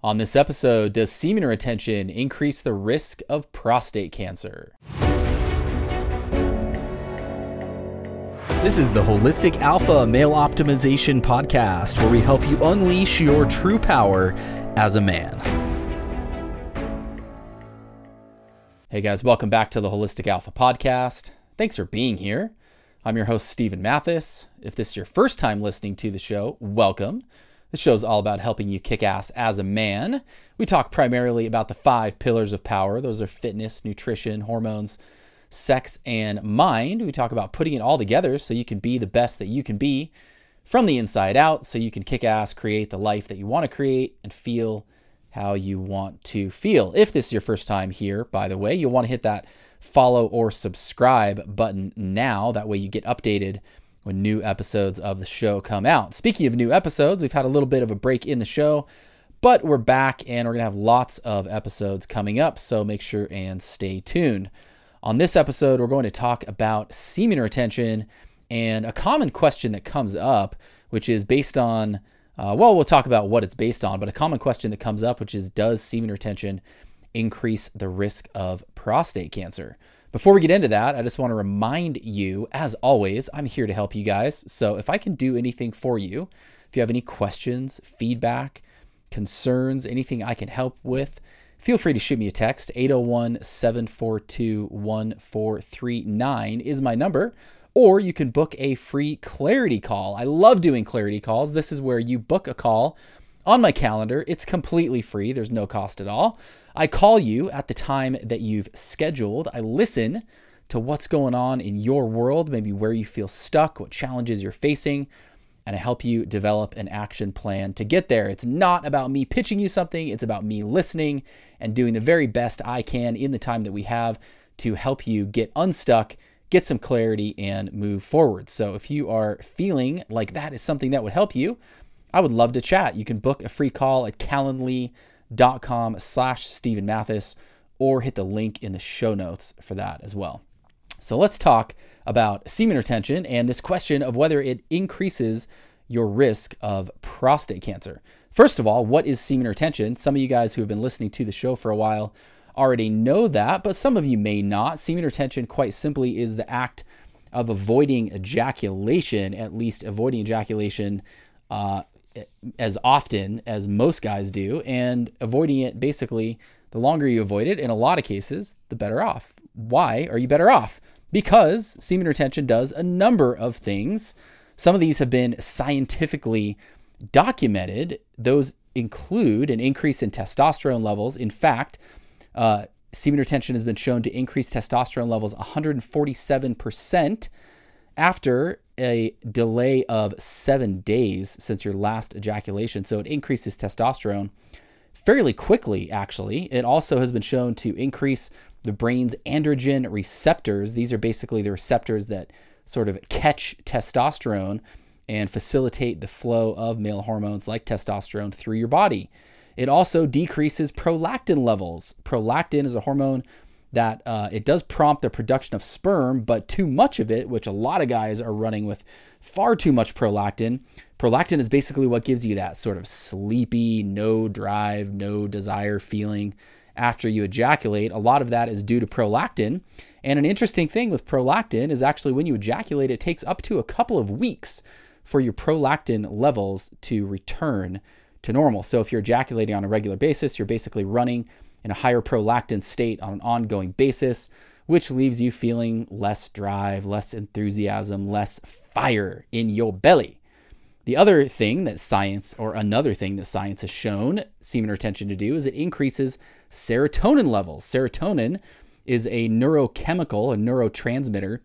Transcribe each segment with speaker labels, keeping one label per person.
Speaker 1: On this episode, does semen retention increase the risk of prostate cancer? This is the Holistic Alpha Male Optimization Podcast, where we help you unleash your true power as a man. Hey guys, welcome back to the Holistic Alpha Podcast. Thanks for being here. I'm your host, Steven Mathis. If this is your first time listening to the show, welcome. This show is all about helping you kick ass as a man. We talk primarily about the five pillars of power. Those are fitness, nutrition, hormones, sex, and mind. We talk about putting it all together so you can be the best that you can be from the inside out, so you can kick ass, create the life that you want to create, and feel how you want to feel. If this is your first time here, by the way, you'll want to hit that follow or subscribe button now. That way you get updated when new episodes of the show come out. Speaking of new episodes, we've had a little bit of a break in the show, but we're back and we're going to have lots of episodes coming up, so make sure and stay tuned. On this episode, we're going to talk about semen retention and a common question that comes up, which is based on, uh, well, we'll talk about what it's based on, but a common question that comes up, which is Does semen retention increase the risk of prostate cancer? Before we get into that, I just want to remind you, as always, I'm here to help you guys. So if I can do anything for you, if you have any questions, feedback, concerns, anything I can help with, feel free to shoot me a text. 801 742 1439 is my number. Or you can book a free clarity call. I love doing clarity calls. This is where you book a call on my calendar. It's completely free, there's no cost at all. I call you at the time that you've scheduled. I listen to what's going on in your world, maybe where you feel stuck, what challenges you're facing, and I help you develop an action plan to get there. It's not about me pitching you something, it's about me listening and doing the very best I can in the time that we have to help you get unstuck, get some clarity, and move forward. So if you are feeling like that is something that would help you, I would love to chat. You can book a free call at Calendly dot com slash Steven Mathis or hit the link in the show notes for that as well. So let's talk about semen retention and this question of whether it increases your risk of prostate cancer. First of all, what is semen retention? Some of you guys who have been listening to the show for a while already know that, but some of you may not. Semen retention, quite simply, is the act of avoiding ejaculation, at least avoiding ejaculation uh, as often as most guys do, and avoiding it basically, the longer you avoid it, in a lot of cases, the better off. Why are you better off? Because semen retention does a number of things. Some of these have been scientifically documented. Those include an increase in testosterone levels. In fact, uh, semen retention has been shown to increase testosterone levels 147% after a delay of seven days since your last ejaculation. So it increases testosterone fairly quickly, actually. It also has been shown to increase the brain's androgen receptors. These are basically the receptors that sort of catch testosterone and facilitate the flow of male hormones like testosterone through your body. It also decreases prolactin levels. Prolactin is a hormone that uh, it does prompt the production of sperm, but too much of it, which a lot of guys are running with far too much prolactin. Prolactin is basically what gives you that sort of sleepy, no drive, no desire feeling after you ejaculate. A lot of that is due to prolactin. And an interesting thing with prolactin is actually when you ejaculate, it takes up to a couple of weeks for your prolactin levels to return to normal. So if you're ejaculating on a regular basis, you're basically running in a higher prolactin state on an ongoing basis, which leaves you feeling less drive, less enthusiasm, less fire in your belly. The other thing that science, or another thing that science has shown semen retention to do, is it increases serotonin levels. Serotonin is a neurochemical, a neurotransmitter,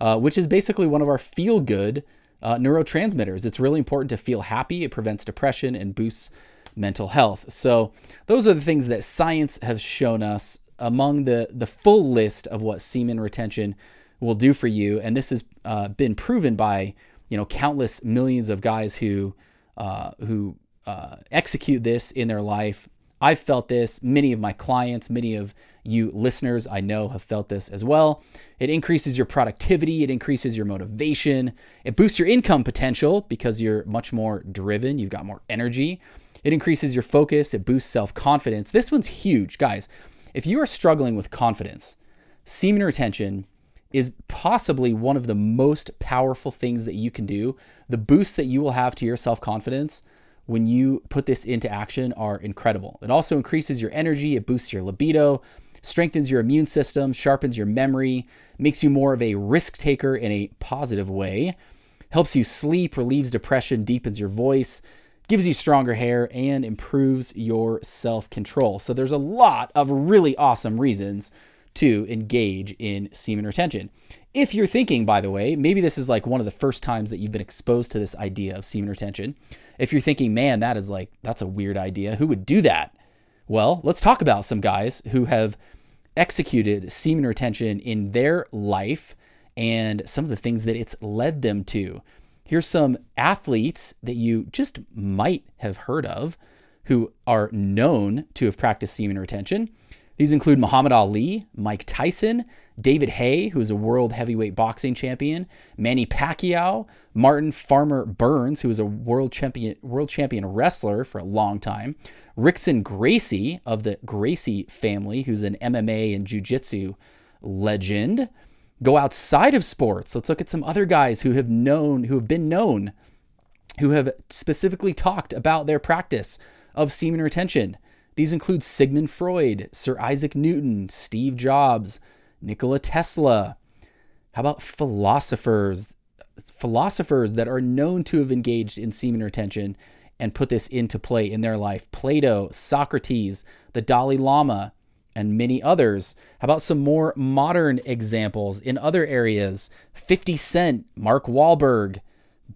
Speaker 1: uh, which is basically one of our feel good uh, neurotransmitters. It's really important to feel happy. It prevents depression and boosts mental health. So those are the things that science has shown us among the the full list of what semen retention will do for you, and this has uh, been proven by you know countless millions of guys who uh, who uh, execute this in their life. I've felt this. Many of my clients, many of you listeners, I know have felt this as well. It increases your productivity, it increases your motivation, it boosts your income potential because you're much more driven, you've got more energy. It increases your focus, it boosts self confidence. This one's huge, guys. If you are struggling with confidence, semen retention is possibly one of the most powerful things that you can do. The boosts that you will have to your self confidence when you put this into action are incredible. It also increases your energy, it boosts your libido, strengthens your immune system, sharpens your memory, makes you more of a risk taker in a positive way, helps you sleep, relieves depression, deepens your voice, gives you stronger hair, and improves your self control. So there's a lot of really awesome reasons to engage in semen retention. If you're thinking, by the way, maybe this is like one of the first times that you've been exposed to this idea of semen retention. If you're thinking, man, that is like, that's a weird idea. Who would do that? Well, let's talk about some guys who have executed semen retention in their life and some of the things that it's led them to. Here's some athletes that you just might have heard of who are known to have practiced semen retention. These include Muhammad Ali, Mike Tyson, David Haye, who is a world heavyweight boxing champion, Manny Pacquiao, Martin Farmer Burns, who is a world champion world champion wrestler for a long time, Rickson Gracie of the Gracie family, who's an MMA and jiu-jitsu legend. Go outside of sports. Let's look at some other guys who have known, who have been known, who have specifically talked about their practice of semen retention. These include Sigmund Freud, Sir Isaac Newton, Steve Jobs, Nikola Tesla. How about philosophers? Philosophers that are known to have engaged in semen retention and put this into play in their life. Plato, Socrates, the Dalai Lama, and many others. How about some more modern examples in other areas? 50 Cent, Mark Wahlberg,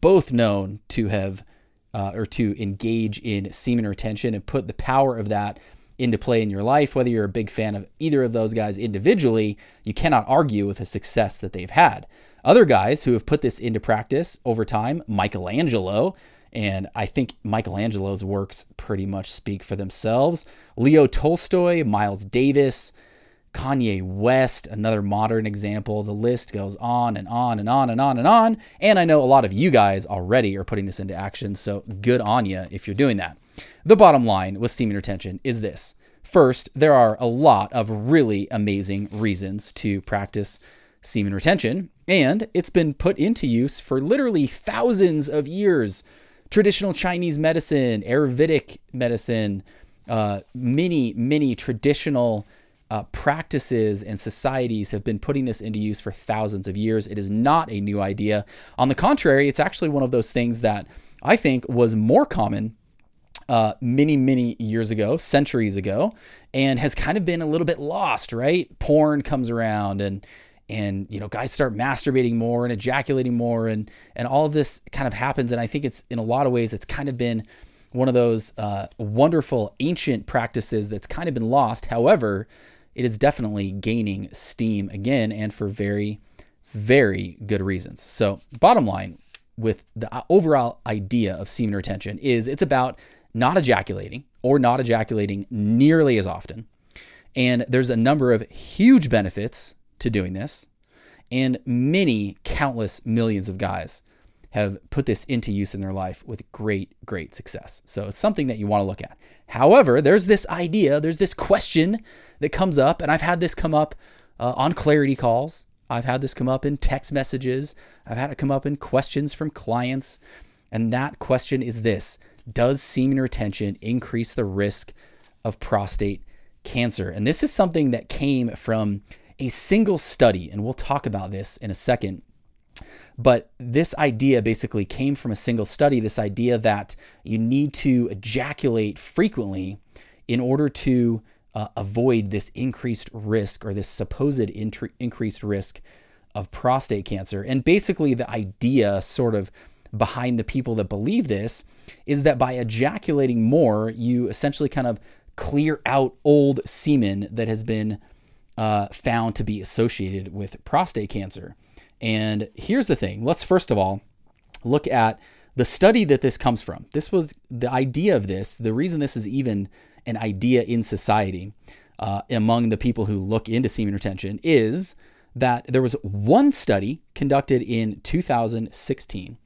Speaker 1: both known to have uh, or to engage in semen retention and put the power of that into play in your life. Whether you're a big fan of either of those guys individually, you cannot argue with the success that they've had. Other guys who have put this into practice over time, Michelangelo, and I think Michelangelo's works pretty much speak for themselves. Leo Tolstoy, Miles Davis, Kanye West, another modern example. The list goes on and on and on and on and on. And I know a lot of you guys already are putting this into action, so good on you if you're doing that. The bottom line with semen retention is this. First, there are a lot of really amazing reasons to practice semen retention, and it's been put into use for literally thousands of years. Traditional Chinese medicine, Ayurvedic medicine, uh, many, many traditional uh, practices and societies have been putting this into use for thousands of years. It is not a new idea. On the contrary, it's actually one of those things that I think was more common uh, many, many years ago, centuries ago, and has kind of been a little bit lost, right? Porn comes around and and you know guys start masturbating more and ejaculating more and and all of this kind of happens and i think it's in a lot of ways it's kind of been one of those uh, wonderful ancient practices that's kind of been lost however it is definitely gaining steam again and for very, very good reasons. So, bottom line with the overall idea of semen retention is it's about not ejaculating or not ejaculating nearly as often. And there's a number of huge benefits to doing this. And many, countless millions of guys have put this into use in their life with great, great success. So it's something that you want to look at. However, there's this idea, there's this question that comes up, and I've had this come up uh, on clarity calls. I've had this come up in text messages. I've had it come up in questions from clients. And that question is this Does semen retention increase the risk of prostate cancer? And this is something that came from a single study, and we'll talk about this in a second. But this idea basically came from a single study this idea that you need to ejaculate frequently in order to uh, avoid this increased risk or this supposed increased risk of prostate cancer. And basically, the idea sort of behind the people that believe this is that by ejaculating more, you essentially kind of clear out old semen that has been uh, found to be associated with prostate cancer. And here's the thing let's first of all look at the study that this comes from. This was the idea of this, the reason this is even an idea in society uh, among the people who look into semen retention is that there was one study conducted in 2016,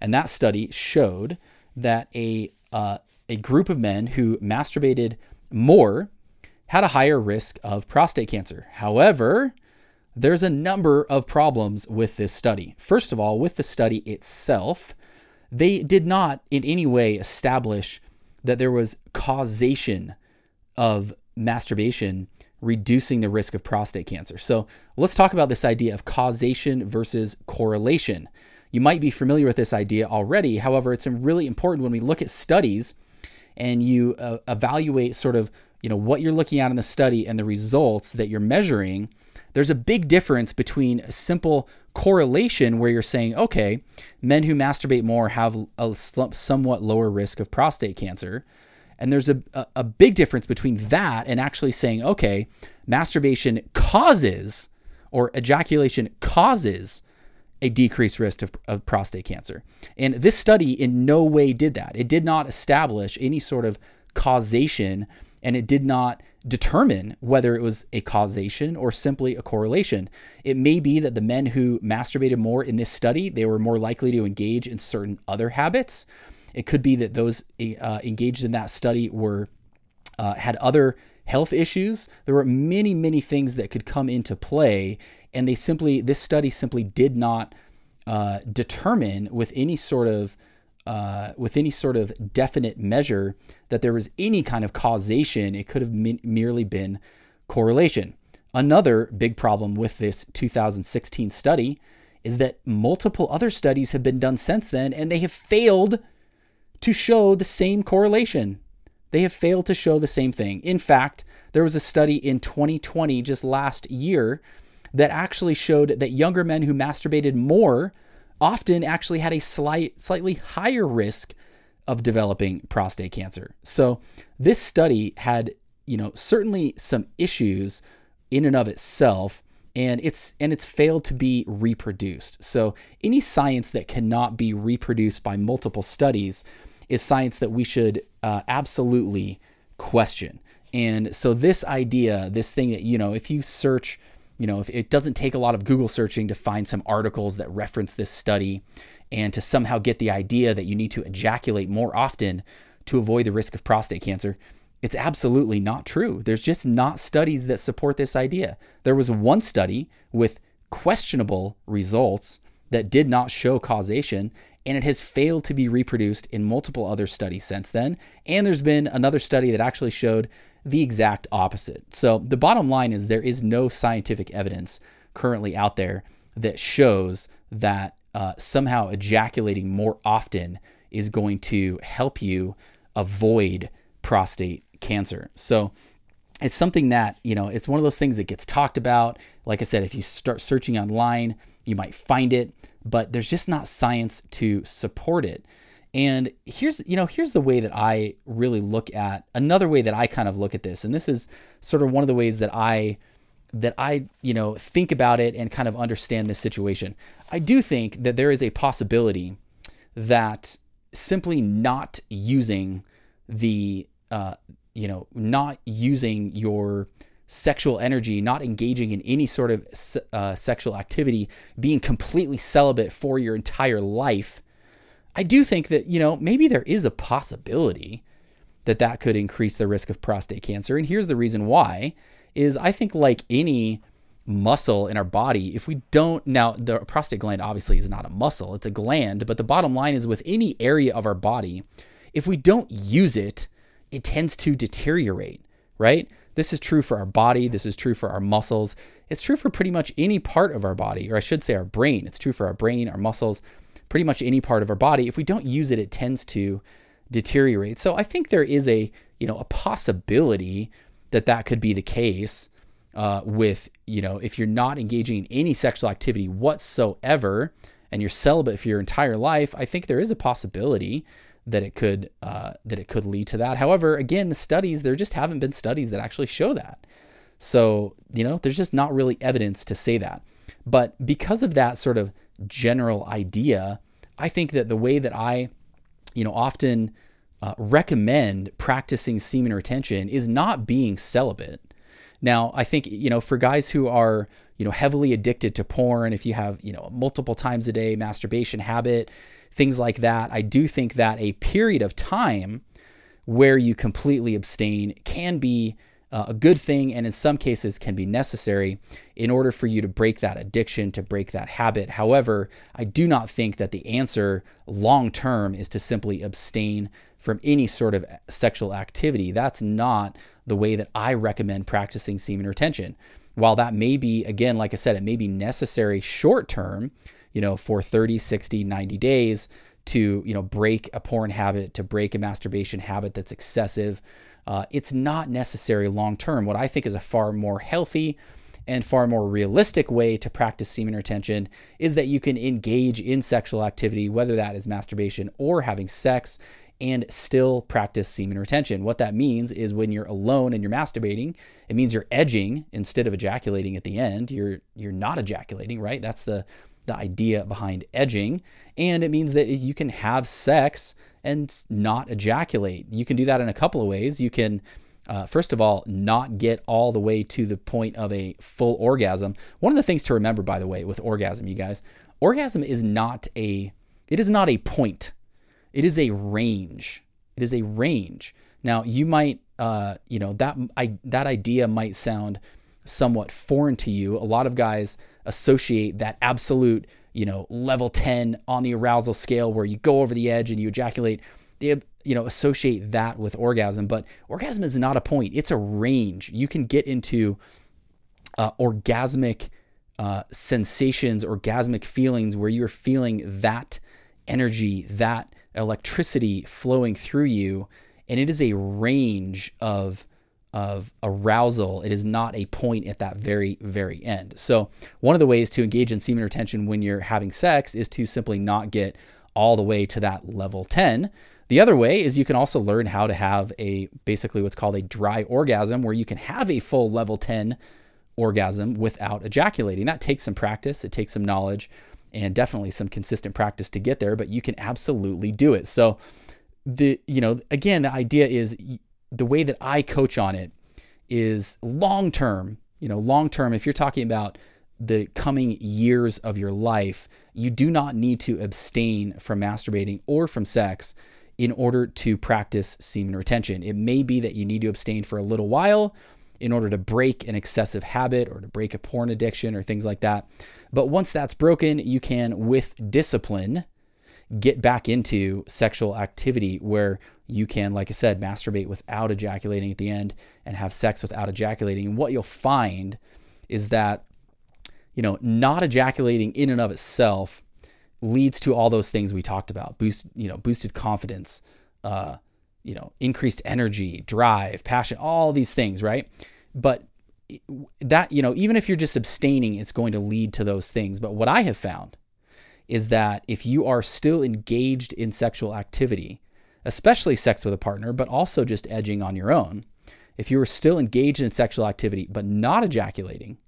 Speaker 1: and that study showed that a uh, a group of men who masturbated more had a higher risk of prostate cancer. However, there's a number of problems with this study. First of all, with the study itself, they did not in any way establish that there was causation of masturbation reducing the risk of prostate cancer. So let's talk about this idea of causation versus correlation. You might be familiar with this idea already. However, it's really important when we look at studies and you uh, evaluate sort of you know what you're looking at in the study and the results that you're measuring there's a big difference between a simple correlation where you're saying okay men who masturbate more have a somewhat lower risk of prostate cancer and there's a, a, a big difference between that and actually saying okay masturbation causes or ejaculation causes a decreased risk of, of, prostate cancer. And this study in no way did that. It did not establish any sort of causation and it did not determine whether it was a causation or simply a correlation. It may be that the men who masturbated more in this study, they were more likely to engage in certain other habits. It could be that those uh, engaged in that study were uh, had other health issues. There were many, many things that could come into play and they simply this study simply did not uh, determine with any sort of uh, with any sort of definite measure that there was any kind of causation. It could have merely been correlation. Another big problem with this 2016 study is that multiple other studies have been done since then, and they have failed to show the same correlation. They have failed to show the same thing. In fact, there was a study in 2020, just last year, that actually showed that younger men who masturbated more often actually had a slight, slightly higher risk of developing prostate cancer. So this study had, you know, certainly some issues in and of itself and it's and it's failed to be reproduced. So any science that cannot be reproduced by multiple studies is science that we should uh, absolutely question. And so this idea, this thing that you know, if you search you know, if it doesn't take a lot of Google searching to find some articles that reference this study and to somehow get the idea that you need to ejaculate more often to avoid the risk of prostate cancer, it's absolutely not true. There's just not studies that support this idea. There was one study with questionable results that did not show causation, and it has failed to be reproduced in multiple other studies since then. And there's been another study that actually showed the exact opposite. So the bottom line is there is no scientific evidence currently out there that shows that uh, somehow ejaculating more often is going to help you avoid prostate cancer. So it's something that, you know, it's one of those things that gets talked about. Like I said, if you start searching online, you might find it, but there's just not science to support it. And here's, you know, here's the way that I really look at another way that I kind of look at this. And this is sort of one of the ways that I that I, you know, think about it and kind of understand this situation. I do think that there is a possibility that simply not using the uh, you know, not using your sexual energy, not engaging in any sort of uh, sexual activity, being completely celibate for your entire life I do think that, you know, maybe there is a possibility that that could increase the risk of prostate cancer. And here's the reason why is I think like any muscle in our body, if we don't now the prostate gland obviously is not a muscle, it's a gland, but the bottom line is with any area of our body, if we don't use it, it tends to deteriorate, right? This is true for our body, this is true for our muscles. It's true for pretty much any part of our body, or I should say our brain. It's true for our brain, our muscles, pretty much any part of our body. If we don't use it, it tends to deteriorate. So I think there is a you know a possibility that that could be the case uh, with you know if you're not engaging in any sexual activity whatsoever and you're celibate for your entire life. I think there is a possibility that it could uh, that it could lead to that. However, again, the studies there just haven't been studies that actually show that. So you know, there's just not really evidence to say that. But because of that sort of general idea, I think that the way that I, you know, often uh, recommend practicing semen retention is not being celibate. Now, I think, you know, for guys who are, you know, heavily addicted to porn, if you have, you know, multiple times a day masturbation habit, things like that, I do think that a period of time where you completely abstain can be uh, a good thing and in some cases can be necessary in order for you to break that addiction, to break that habit. However, I do not think that the answer long term is to simply abstain from any sort of sexual activity. That's not the way that I recommend practicing semen retention. While that may be, again, like I said, it may be necessary short term, you know, for 30, 60, 90 days to, you know, break a porn habit, to break a masturbation habit that's excessive uh, it's not necessary long term. What I think is a far more healthy and far more realistic way to practice semen retention is that you can engage in sexual activity, whether that is masturbation or having sex, and still practice semen retention. What that means is when you're alone and you're masturbating, it means you're edging instead of ejaculating at the end. You're you're not ejaculating, right? That's the the idea behind edging, and it means that you can have sex and not ejaculate. You can do that in a couple of ways. You can, uh, first of all, not get all the way to the point of a full orgasm. One of the things to remember, by the way, with orgasm, you guys, orgasm is not a it is not a point. It is a range. It is a range. Now you might, uh, you know, that I, that idea might sound somewhat foreign to you. A lot of guys associate that absolute you know, level 10 on the arousal scale where you go over the edge and you ejaculate. They, you know, associate that with orgasm, but orgasm is not a point, it's a range. You can get into uh, orgasmic uh, sensations, orgasmic feelings where you're feeling that energy, that electricity flowing through you. And it is a range of of arousal. It is not a point at that very, very end. So, one of the ways to engage in semen retention when you're having sex is to simply not get all the way to that level 10. The other way is you can also learn how to have a basically what's called a dry orgasm, where you can have a full level 10 orgasm without ejaculating. That takes some practice, it takes some knowledge, and definitely some consistent practice to get there, but you can absolutely do it. So, the you know again the idea is the way that I coach on it is long term. You know, long term, if you're talking about the coming years of your life, you do not need to abstain from masturbating or from sex in order to practice semen retention. It may be that you need to abstain for a little while in order to break an excessive habit or to break a porn addiction or things like that. But once that's broken, you can, with discipline, get back into sexual activity where you can, like I said, masturbate without ejaculating at the end and have sex without ejaculating. And what you'll find is that, you know, not ejaculating in and of itself leads to all those things we talked about boost, you know, boosted confidence, uh, you know, increased energy, drive, passion, all these things, right? But that, you know, even if you're just abstaining, it's going to lead to those things. But what I have found is that if you are still engaged in sexual activity, especially sex with a partner, but also just edging on your own, if you are still engaged in sexual activity but not ejaculating,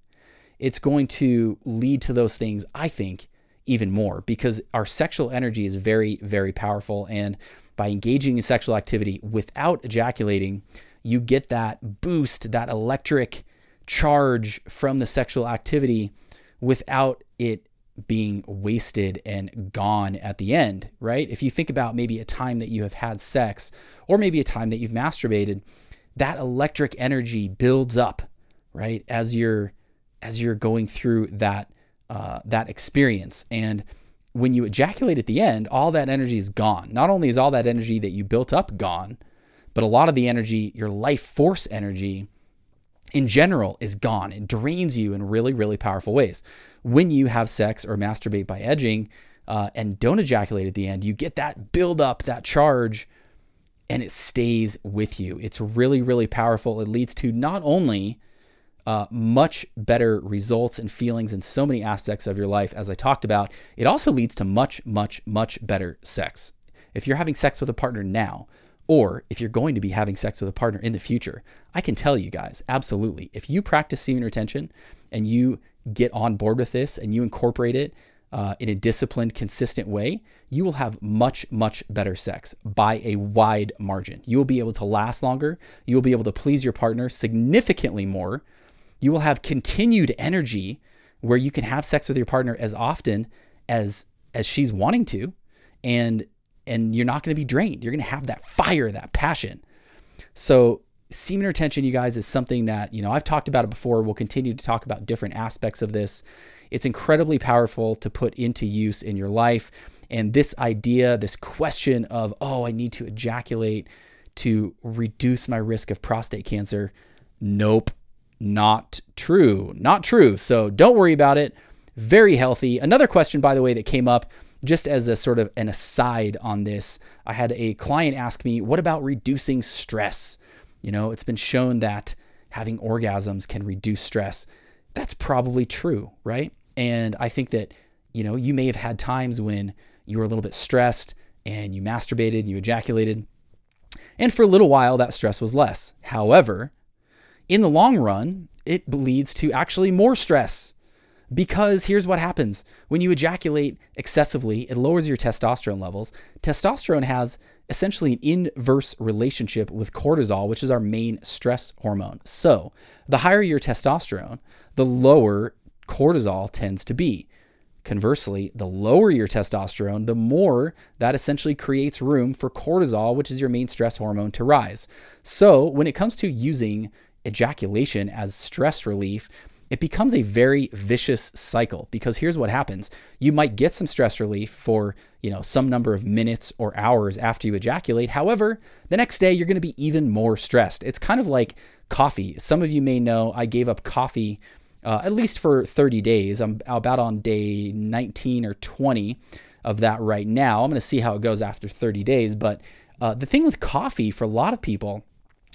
Speaker 1: it's going to lead to those things, I think, even more because our sexual energy is very, very powerful. And by engaging in sexual activity without ejaculating, you get that boost, that electric charge from the sexual activity without it being wasted and gone at the end, right? If you think about maybe a time that you have had sex or maybe a time that you've masturbated, that electric energy builds up, right? As you're as you're going through that uh, that experience and when you ejaculate at the end, all that energy is gone. Not only is all that energy that you built up gone, but a lot of the energy, your life force energy in general, is gone. It drains you in really, really powerful ways when you have sex or masturbate by edging uh, and don't ejaculate at the end, you get that build up, that charge, and it stays with you. It's really, really powerful. It leads to not only uh, much better results and feelings in so many aspects of your life, as I talked about, it also leads to much, much, much better sex. If you're having sex with a partner now, or if you're going to be having sex with a partner in the future, I can tell you guys, absolutely, if you practice semen retention and you get on board with this and you incorporate it uh, in a disciplined, consistent way, you will have much, much better sex by a wide margin. You will be able to last longer. You will be able to please your partner significantly more. You will have continued energy where you can have sex with your partner as often as as she's wanting to and and you're not going to be drained. You're going to have that fire, that passion, So, semen retention, you guys, is something that, you know, I've talked about it before. We'll continue to talk about different aspects of this. It's incredibly powerful to put into use in your life. And this idea, this question of, oh, I need to ejaculate to reduce my risk of prostate cancer. Nope, not true. Not true. So don't worry about it. Very healthy. Another question, by the way, that came up just as a sort of an aside on this, I had a client ask me, what about reducing stress? You know, it's been shown that having orgasms can reduce stress. That's probably true, right? And I think that, you know, you may have had times when you were a little bit stressed and you masturbated, and you ejaculated, and for a little while that stress was less. However, in the long run, it leads to actually more stress because here's what happens when you ejaculate excessively, it lowers your testosterone levels. Testosterone has essentially an inverse relationship with cortisol, which is our main stress hormone. So, the higher your testosterone, the lower cortisol tends to be. Conversely, the lower your testosterone, the more that essentially creates room for cortisol, which is your main stress hormone, to rise. So, when it comes to using ejaculation as stress relief, it becomes a very vicious cycle because here's what happens. You might get some stress relief for, you know, some number of minutes or hours after you ejaculate. However, the next day you're going to be even more stressed. It's kind of like coffee. Some of you may know I gave up coffee uh, at least for 30 days. I'm about on day 19 or 20 of that right now. I'm going to see how it goes after 30 days. But uh, the thing with coffee for a lot of people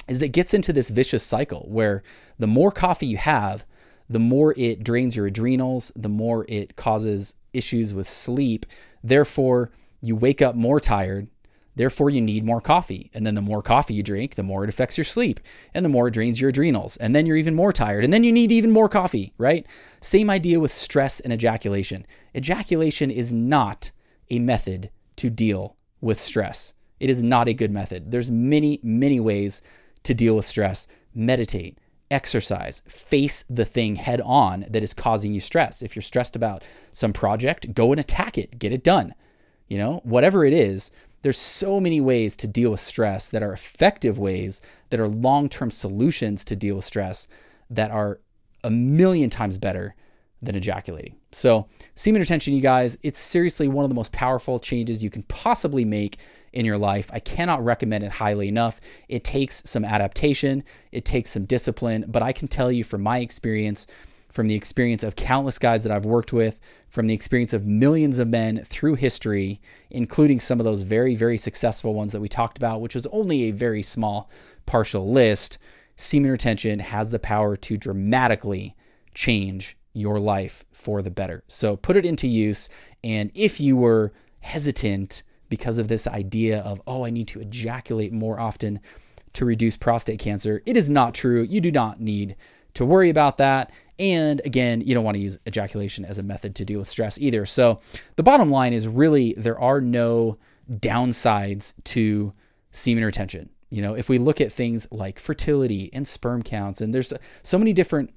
Speaker 1: is that it gets into this vicious cycle where the more coffee you have, the more it drains your adrenals, the more it causes issues with sleep. Therefore, you wake up more tired. Therefore, you need more coffee. And then the more coffee you drink, the more it affects your sleep and the more it drains your adrenals. And then you're even more tired. And then you need even more coffee, right? Same idea with stress and ejaculation. Ejaculation is not a method to deal with stress. It is not a good method. There's many, many ways to deal with stress. Meditate, exercise, face the thing head on that is causing you stress. If you're stressed about some project, go and attack it, get it done. You know, whatever it is, there's so many ways to deal with stress that are effective ways that are long-term solutions to deal with stress that are a million times better than ejaculating. So, semen retention, you guys, it's seriously one of the most powerful changes you can possibly make in your life. I cannot recommend it highly enough. It takes some adaptation, it takes some discipline, but I can tell you from my experience, from the experience of countless guys that I've worked with, from the experience of millions of men through history, including some of those very, very successful ones that we talked about, which was only a very small partial list, semen retention has the power to dramatically change your life for the better. So put it into use. And if you were hesitant because of this idea of, oh, I need to ejaculate more often to reduce prostate cancer. It is not true. You do not need to worry about that. And again, you don't want to use ejaculation as a method to deal with stress either. So the bottom line is really there are no downsides to semen retention. You know, if we look at things like fertility and sperm counts, and there's so many different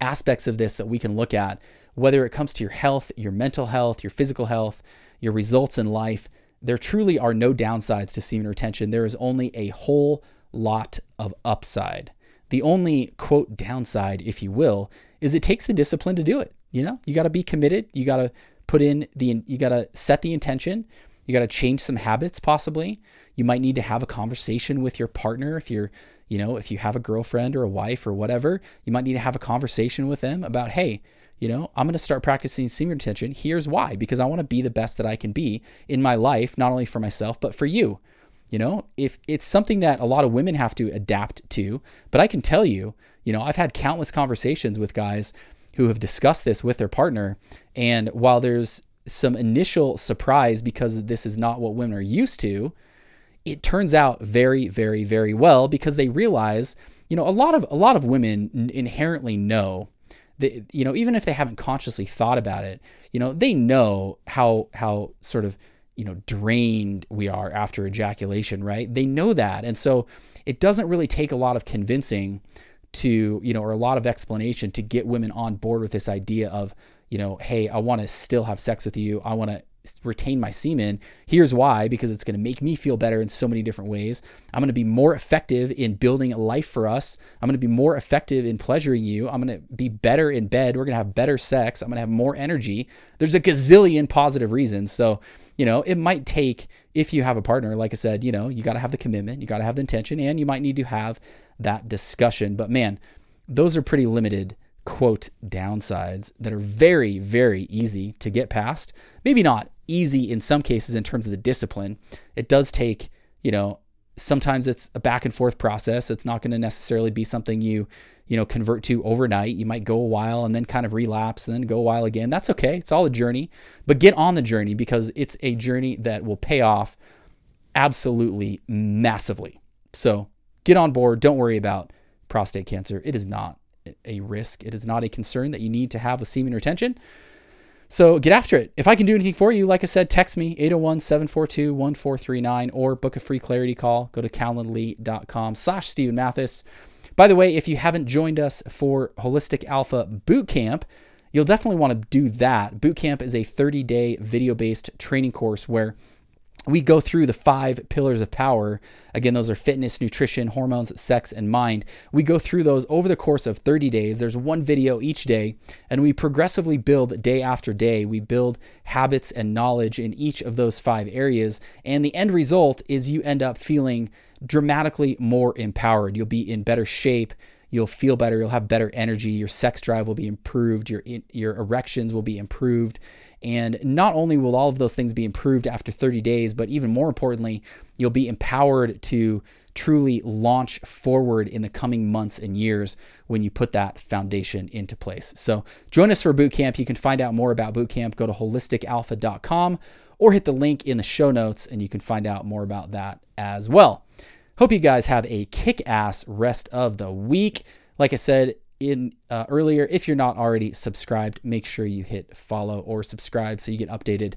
Speaker 1: aspects of this that we can look at, whether it comes to your health, your mental health, your physical health, your results in life, there truly are no downsides to semen retention. There is only a whole lot of upside. The only quote downside, if you will, is it takes the discipline to do it. You know, you got to be committed. You got to put in the, you got to set the intention. You got to change some habits possibly. You might need to have a conversation with your partner if you're, you know, if you have a girlfriend or a wife or whatever, you might need to have a conversation with them about, hey, you know, I'm going to start practicing semen retention. Here's why because I want to be the best that I can be in my life, not only for myself, but for you. You know, if it's something that a lot of women have to adapt to, but I can tell you, you know, I've had countless conversations with guys who have discussed this with their partner. And while there's some initial surprise because this is not what women are used to, it turns out very, very, very well because they realize, you know, a lot of a lot of women inherently know that, you know, even if they haven't consciously thought about it, you know, they know how how sort of you know drained we are after ejaculation, right? They know that, and so it doesn't really take a lot of convincing to you know or a lot of explanation to get women on board with this idea of you know, hey, I want to still have sex with you. I want to retain my semen. Here's why because it's going to make me feel better in so many different ways. I'm going to be more effective in building a life for us. I'm going to be more effective in pleasuring you. I'm going to be better in bed. We're going to have better sex. I'm going to have more energy. There's a gazillion positive reasons. So, you know, it might take, if you have a partner, like I said, you know, you got to have the commitment, you got to have the intention, and you might need to have that discussion. But man, those are pretty limited quote downsides that are very, very easy to get past. Maybe not easy in some cases in terms of the discipline. It does take, you know, sometimes it's a back and forth process. It's not going to necessarily be something you, you know, convert to overnight. You might go a while and then kind of relapse and then go a while again. That's okay. It's all a journey, but get on the journey because it's a journey that will pay off absolutely massively. So get on board. Don't worry about prostate cancer. It is not a risk. It is not a concern that you need to have with semen retention. So get after it. If I can do anything for you, like I said, text me 801 742 1439 or book a free clarity call. Go to calendly.com slash Steven Mathis. By the way, if you haven't joined us for Holistic Alpha Boot Camp, you'll definitely want to do that. Boot Camp is a 30 day video based training course where we go through the five pillars of power. Again, those are fitness, nutrition, hormones, sex, and mind. We go through those over the course of 30 days. There's one video each day, and we progressively build day after day. We build habits and knowledge in each of those five areas. And the end result is you end up feeling dramatically more empowered. You'll be in better shape. You'll feel better. You'll have better energy. Your sex drive will be improved. Your, your erections will be improved and not only will all of those things be improved after 30 days, but even more importantly, you'll be empowered to truly launch forward in the coming months and years when you put that foundation into place. So join us for bootcamp. You can find out more about bootcamp. Go to holisticalpha.com or hit the link in the show notes and you can find out more about that as well. Hope you guys have a kick ass rest of the week. Like I said, in uh, earlier. If you're not already subscribed, make sure you hit follow or subscribe so you get updated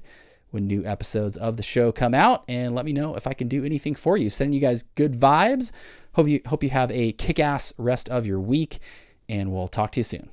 Speaker 1: when new episodes of the show come out. And let me know if I can do anything for you. Sending you guys good vibes. Hope you hope you have a kick-ass rest of your week, and we'll talk to you soon.